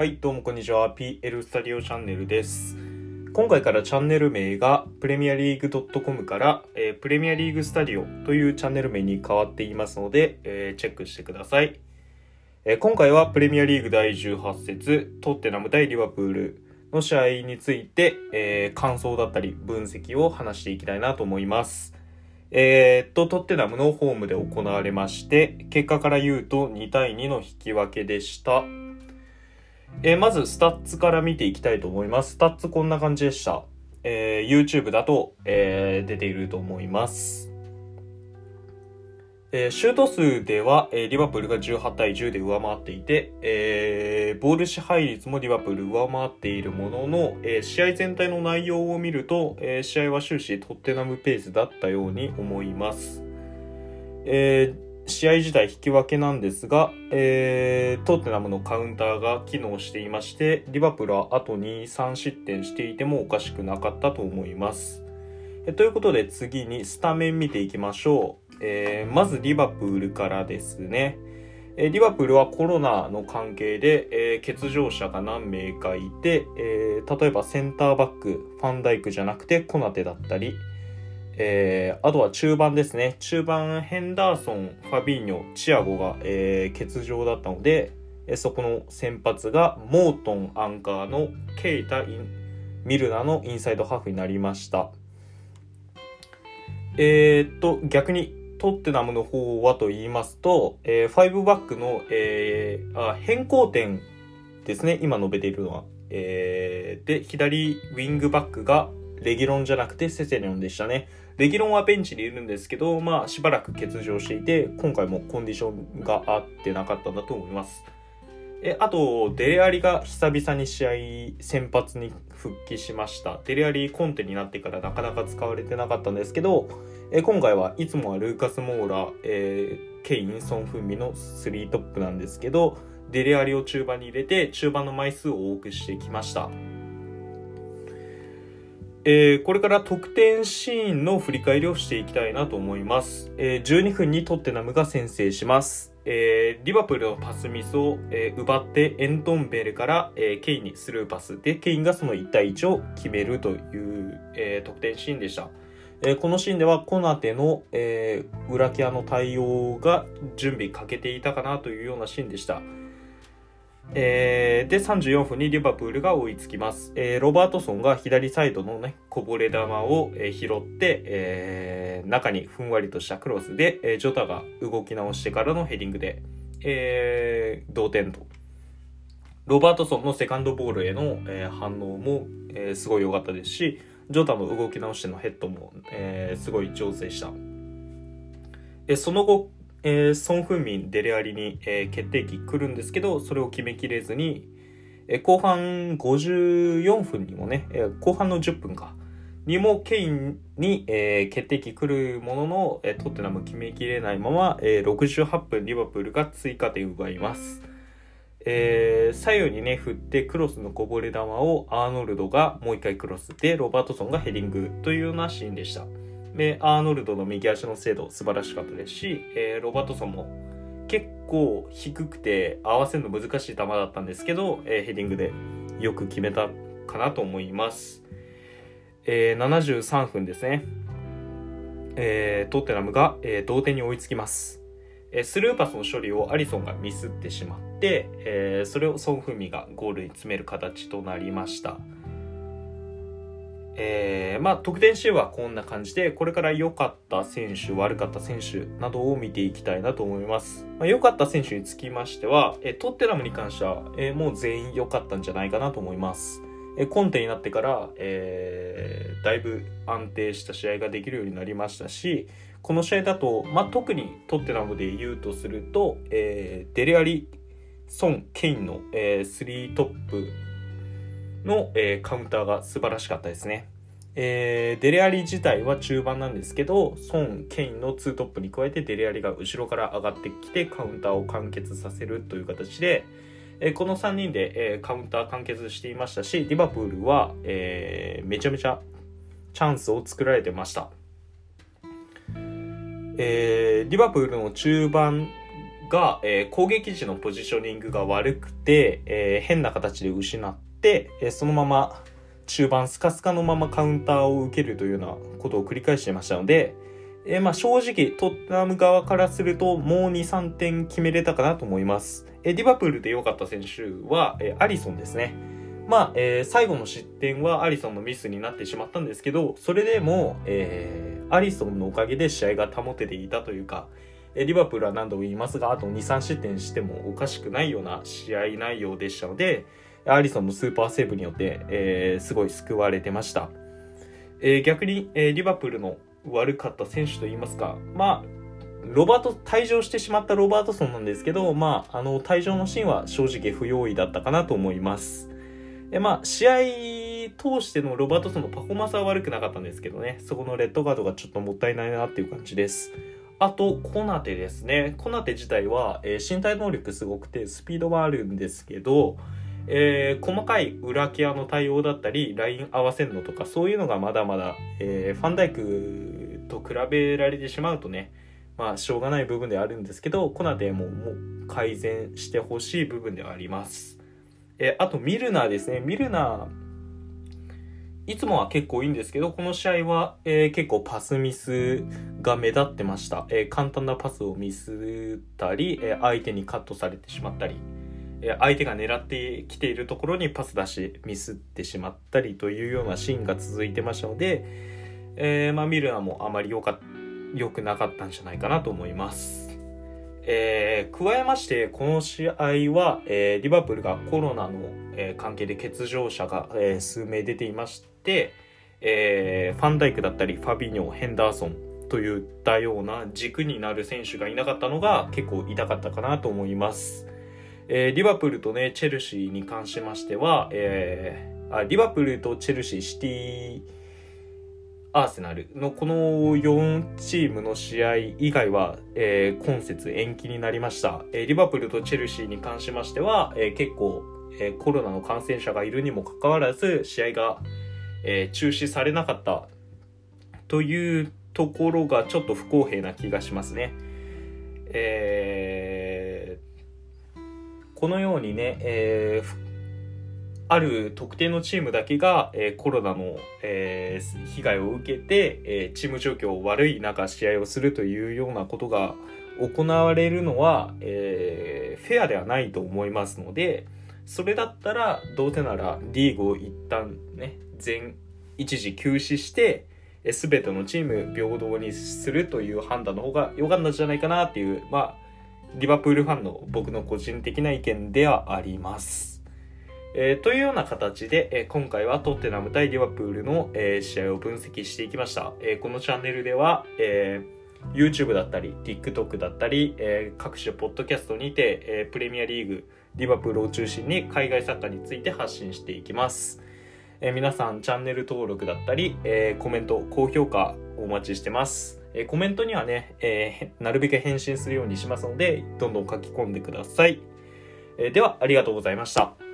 はい、どうもこんにちは。PL スタディオチャンネルです。今回からチャンネル名がプレミアリーグ .com から、えープレミアリーグスタディオというチャンネル名に変わっていますので、えーチェックしてください。えー今回はプレミアリーグ第18節トッテナム対リバプールの試合について、えー感想だったり分析を話していきたいなと思います。えーっと、トッテナムのホームで行われまして、結果から言うと2対2の引き分けでした。えーまず、スタッツから見ていきたいと思います。スタッツこんな感じでした。えー YouTube だと、えー出ていると思います。えーシュート数では、えーリバプールが18対10で上回っていて、えーボール支配率もリバプール上回っているものの、えー試合全体の内容を見ると、えー試合は終始トッテナムペースだったように思います。えー試合自体引き分けなんですが、えートッテナムのカウンターが機能していまして、リバプールはあと2、3失点していてもおかしくなかったと思います。えということで次にスタメン見ていきましょう。えーまずリバプールからですね。えリバプールはコロナの関係で、えー欠場者が何名かいて、え例えばセンターバック、ファンダイクじゃなくてコナテだったり、えーあとは中盤ですね。中盤、ヘンダーソン、ファビーニョ、チアゴが、えー欠場だったので、えそこの先発がモートン、アンカーのケイタ、インミルナのインサイドハーフになりました。えーっと、逆にトッテナムの方はと言いますと、えー、5バックの、えーあ変更点ですね、今述べているのは。えーで、左ウィングバックがレギロンじゃなくてセセニョンでしたね。レギロンはベンチにいるんですけど、まあ、しばらく欠場していて、今回もコンディションが合ってなかったんだと思います。え、あと、デレアリが久々に試合、先発に復帰しました。デレアリコンテになってからなかなか使われてなかったんですけど、え今回はいつもはルーカス・モーラ、えーケイン、ソン・フンミの3トップなんですけど、デレアリを中盤に入れて、中盤の枚数を多くしてきました。えーこれから得点シーンの振り返りをしていきたいなと思います。えー12分にトッテナムが先制します。えーリバプールのパスミスを、えー奪ってエントンベルから、えーケインにスルーパスでケインがその1対1を決めるという、えー得点シーンでした。えーこのシーンではコナテの、えー裏キアの対応が準備かけていたかなというようなシーンでした。えーで、34分にリバプールが追いつきます。えーロバートソンが左サイドのね、こぼれ球を、えー拾って、えー中にふんわりとしたクロスで、えージョタが動き直してからのヘディングで、えー同点と。ロバートソンのセカンドボールへの、えー反応も、えーすごい良かったですし、ジョタの動き直してのヘッドも、えーすごい上手でした。えーその後、えーソン・フンミン、デレアリに、えー決定機来るんですけど、それを決めきれずに、えー後半54分にもね、えー後半の10分か、にもケインに、えー決定機来るものの、えートッテナム決めきれないまま、えー68分リバプールが追加点奪います。えー左右にね、振ってクロスのこぼれ球をアーノルドがもう一回クロスで、ロバートソンがヘディングというようなシーンでした。で、アーノルドの右足の精度素晴らしかったですし、えーロバートソンも結構低くて合わせるの難しい球だったんですけど、えーヘディングでよく決めたかなと思います。えー73分ですね。えートッテナムが、えー同点に追いつきます。えスルーパスの処理をアリソンがミスってしまって、えーそれをソン・フミがゴールに詰める形となりました。えーまあ、得点シーンはこんな感じで、これから良かった選手、悪かった選手などを見ていきたいなと思います。まあ、良かった選手につきましては、えートッテナムに関しては、えーもう全員良かったんじゃないかなと思います。えーコンテになってから、えーだいぶ安定した試合ができるようになりましたし、この試合だと、まあ、特にトッテナムで言うとすると、えーデレアリ、ソン、ケインの、えー、3トップの、えーカウンターが素晴らしかったですね。えーデレアリ自体は中盤なんですけど、ソン、ケインの2トップに加えてデレアリが後ろから上がってきてカウンターを完結させるという形で、えーこの3人で、えーカウンター完結していましたし、リバプールは、えーめちゃめちゃチャンスを作られてました。えーリバプールの中盤が、えー、攻撃時のポジショニングが悪くて、えー、変な形で失って、え、そのまま中盤スカスカのままカウンターを受けるというようなことを繰り返していましたので、えー、まあ正直トッテナム側からするともう2、3点決めれたかなと思います。えー、ディバプールで良かった選手は、えー、アリソンですね。まあ、えー、最後の失点はアリソンのミスになってしまったんですけど、それでも、えー、アリソンのおかげで試合が保てていたというか、えリバプールは何度も言いますが、あと2、3失点してもおかしくないような試合内容でしたので、アリソンのスーパーセーブによって、えー、すごい救われてました。えー、逆に、えー、リバプールの悪かった選手といいますか、まあ、ロバート、退場してしまったロバートソンなんですけど、まあ、あの、退場のシーンは正直不用意だったかなと思います。え、まあ、試合通してのロバートソンのパフォーマンスは悪くなかったんですけどね、そこのレッドカードがちょっともったいないなっていう感じです。あと、コナテですね。コナテ自体は、えー、身体能力すごくて、スピードはあるんですけど、えー、細かい裏ケアの対応だったり、ライン合わせるのとか、そういうのがまだまだ、えー、ファンダイクと比べられてしまうとね、まあ、しょうがない部分ではあるんですけど、コナテももう改善してほしい部分ではあります。えあと、ミルナーですね。ミルナー、いつもは結構いいんですけど、この試合は、えー、結構パスミスが目立ってました。え、簡単なパスをミスったり、え、相手にカットされてしまったり、相手が狙ってきているところにパス出しミスってしまったりというようなシーンが続いてましたので、えまあ、ミルナもあまり良くなかったんじゃないかなと思います。えー、加えまして、この試合は、えー、リバプールがコロナの、え、関係で欠場者が、え、数名出ていまして、え、ファンダイクだったり、ファビニョ、ヘンダーソンといったような軸になる選手がいなかったのが結構痛かったかなと思います。えー、リバプールとね、チェルシーに関しましては、えー、あリバプールとチェルシー、シティアーセナルのこの4チームの試合以外は、えー、今節延期になりました。えー、リバプールとチェルシーに関しましては、えー、結構、え、コロナの感染者がいるにもかかわらず、試合が、え、中止されなかったというところがちょっと不公平な気がしますね。えー、このようにね、えー、ある特定のチームだけが、えー、コロナの、えー、被害を受けて、えー、チーム状況悪い中試合をするというようなことが行われるのは、えフェアではないと思いますので、それだったらどうせならリーグを一旦ね、全、一時休止して、すべてのチーム平等にするという判断の方が良かったんじゃないかなっていう、まあ、リバプールファンの僕の個人的な意見ではあります。えー、というような形で、えー、今回はトッテナム対リバプールの、えー、試合を分析していきました。えこのチャンネルでは、え YouTube だったり、TikTok だったり、え各種ポッドキャストにて、えプレミアリーグ、リバプールを中心に海外サッカーについて発信していきます。え皆さんチャンネル登録だったり、えコメント、高評価お待ちしてます。えコメントにはね、えなるべく返信するようにしますので、どんどん書き込んでください。えでは、ありがとうございました。